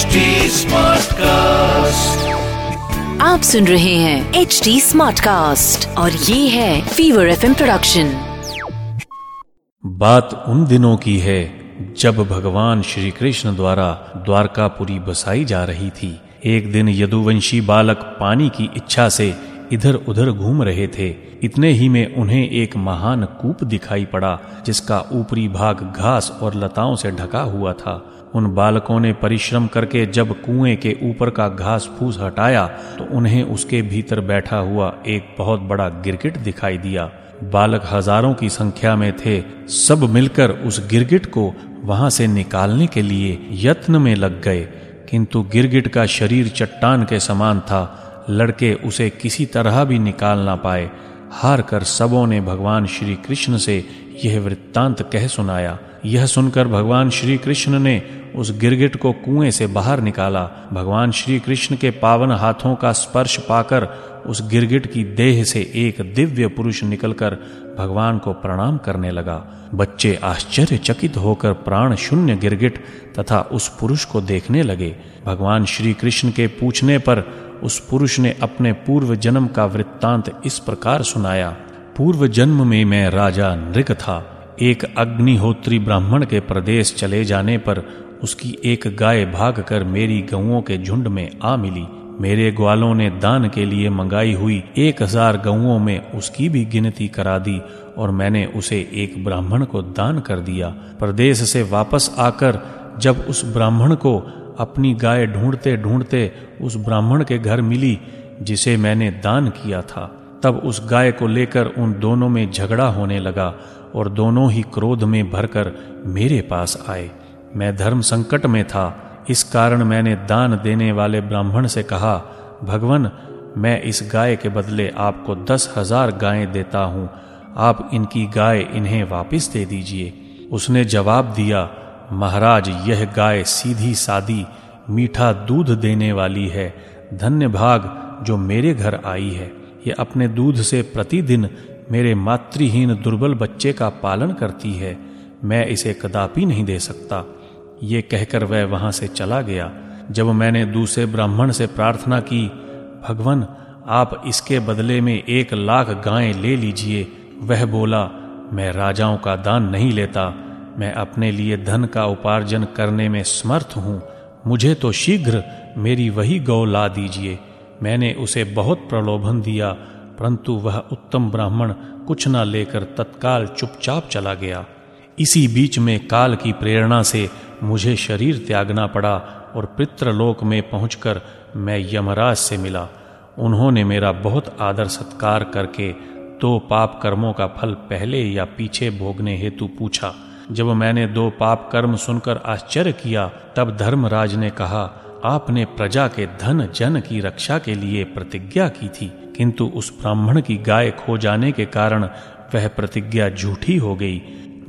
HD Smartcast. आप सुन रहे हैं एच डी स्मार्ट कास्ट और ये है फीवर एफ़ प्रोडक्शन बात उन दिनों की है जब भगवान श्री कृष्ण द्वारा द्वारकापुरी बसाई जा रही थी। एक दिन यदुवंशी बालक पानी की इच्छा से इधर उधर घूम रहे थे। इतने ही में उन्हें एक महान कूप दिखाई पड़ा जिसका ऊपरी भाग घास और लताओं से ढका हुआ था। उन बालकों ने परिश्रम करके जब कुएँ के ऊपर का घास फूस हटाया तो उन्हें उसके भीतर बैठा हुआ एक बहुत बड़ा गिरगिट दिखाई दिया। बालक हज़ारों की संख्या में थे। सब मिलकर उस गिरगिट को वहाँ से निकालने के लिए यत्न में लग गए। किंतु गिरगिट का शरीर चट्टान के समान था। लड़के उसे किसी तरह भी निकाल ना पाए। हार कर सबों ने भगवान श्री कृष्ण से यह वृत्तांत कह सुनाया। यह सुनकर भगवान श्री कृष्ण ने उस गिरगिट को कुएँ से बाहर निकाला। भगवान श्री कृष्ण के पावन हाथों का स्पर्श पाकर उस गिरगिट की देह से एक दिव्य पुरुष निकलकर भगवान को प्रणाम करने लगा। बच्चे आश्चर्यचकित होकर प्राण शून्य गिरगिट तथा उस पुरुष को देखने लगे। भगवान श्री कृष्ण के पूछने पर उस पुरुष ने अपने पूर्व जन्म का वृत्तांत इस प्रकार सुनाया। पूर्व जन्म में मैं राजा नृग था। एक अग्निहोत्री ब्राह्मण के प्रदेश चले जाने पर उसकी एक गाय भागकर मेरी गऊओं के झुंड में आ मिली। मेरे ग्वालों ने दान के लिए मंगाई हुई एक हज़ार गऊओं में उसकी भी गिनती करा दी और मैंने उसे एक ब्राह्मण को दान कर दिया। प्रदेश से वापस आकर जब उस ब्राह्मण को अपनी गाय ढूंढते ढूंढते उस ब्राह्मण के घर मिली, जिसे मैंने दान किया था, तब उस गाय को लेकर उन दोनों में झगड़ा होने लगा और दोनों ही क्रोध में भरकर मेरे पास आए। मैं धर्म संकट में था। इस कारण मैंने दान देने वाले ब्राह्मण से कहा, भगवान, मैं इस गाय के बदले आपको दस हज़ार गायें देता हूँ। आप इनकी गाय इन्हें वापस दे दीजिए। उसने जवाब दिया, महाराज, यह गाय सीधी सादी, मीठा दूध देने वाली है। धन्य भाग, जो मेरे घर आई है। यह अपने दूध से प्रतिदिन मेरे मातृहीन दुर्बल बच्चे का पालन करती है। मैं इसे कदापि नहीं दे सकता। ये कहकर वह वहाँ से चला गया। जब मैंने दूसरे ब्राह्मण से प्रार्थना की, भगवान, आप इसके बदले में एक लाख गायें ले लीजिए। वह बोला, मैं राजाओं का दान नहीं लेता। मैं अपने लिए धन का उपार्जन करने में समर्थ हूँ। मुझे तो शीघ्र मेरी वही गौ ला दीजिए। मैंने उसे बहुत प्रलोभन दिया, परंतु वह उत्तम ब्राह्मण कुछ न लेकर तत्काल चुपचाप चला गया। इसी बीच में काल की प्रेरणा से मुझे शरीर त्यागना पड़ा और पितृलोक में पहुंचकर मैं यमराज से मिला। उन्होंने मेरा बहुत आदर सत्कार करके दो पाप कर्मों का फल पहले या पीछे भोगने हेतु पूछा। जब मैंने दो पाप कर्म सुनकर आश्चर्य किया, तब धर्मराज ने कहा, आपने प्रजा के धन, जन की रक्षा के लिए प्रतिज्ञा की थी, किंतु उस ब्राह्मण की गाय खो जाने के कारण वह प्रतिज्ञा झूठी हो गई।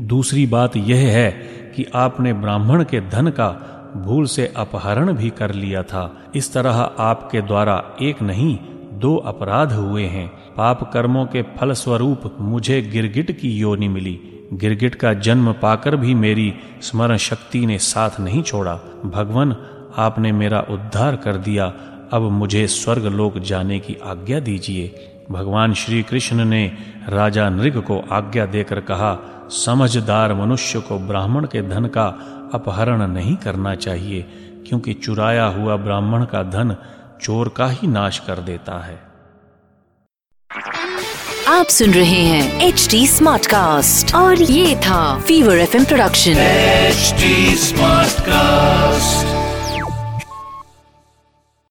दूसरी बात यह है कि आपने ब्राह्मण के धन का भूल से अपहरण भी कर लिया था। इस तरह आपके द्वारा एक नहीं, दो अपराध हुए हैं। पाप कर्मों के फल स्वरूप मुझे गिरगिट की योनि मिली। गिरगिट का जन्म पाकर भी मेरी स्मरण शक्ति ने साथ नहीं छोड़ा। भगवान, आपने मेरा उद्धार कर दिया। अब मुझे स्वर्ग लोक जाने की आज्ञा दीजिए। भगवान श्री कृष्ण ने राजा नृग को आज्ञा देकर कहा समझदार मनुष्य को ब्राह्मण के धन का अपहरण नहीं करना चाहिए क्योंकि चुराया हुआ ब्राह्मण का धन चोर का ही नाश कर देता है आप सुन रहे हैं एच डी स्मार्ट कास्ट और ये था fever F production HD Smartcast.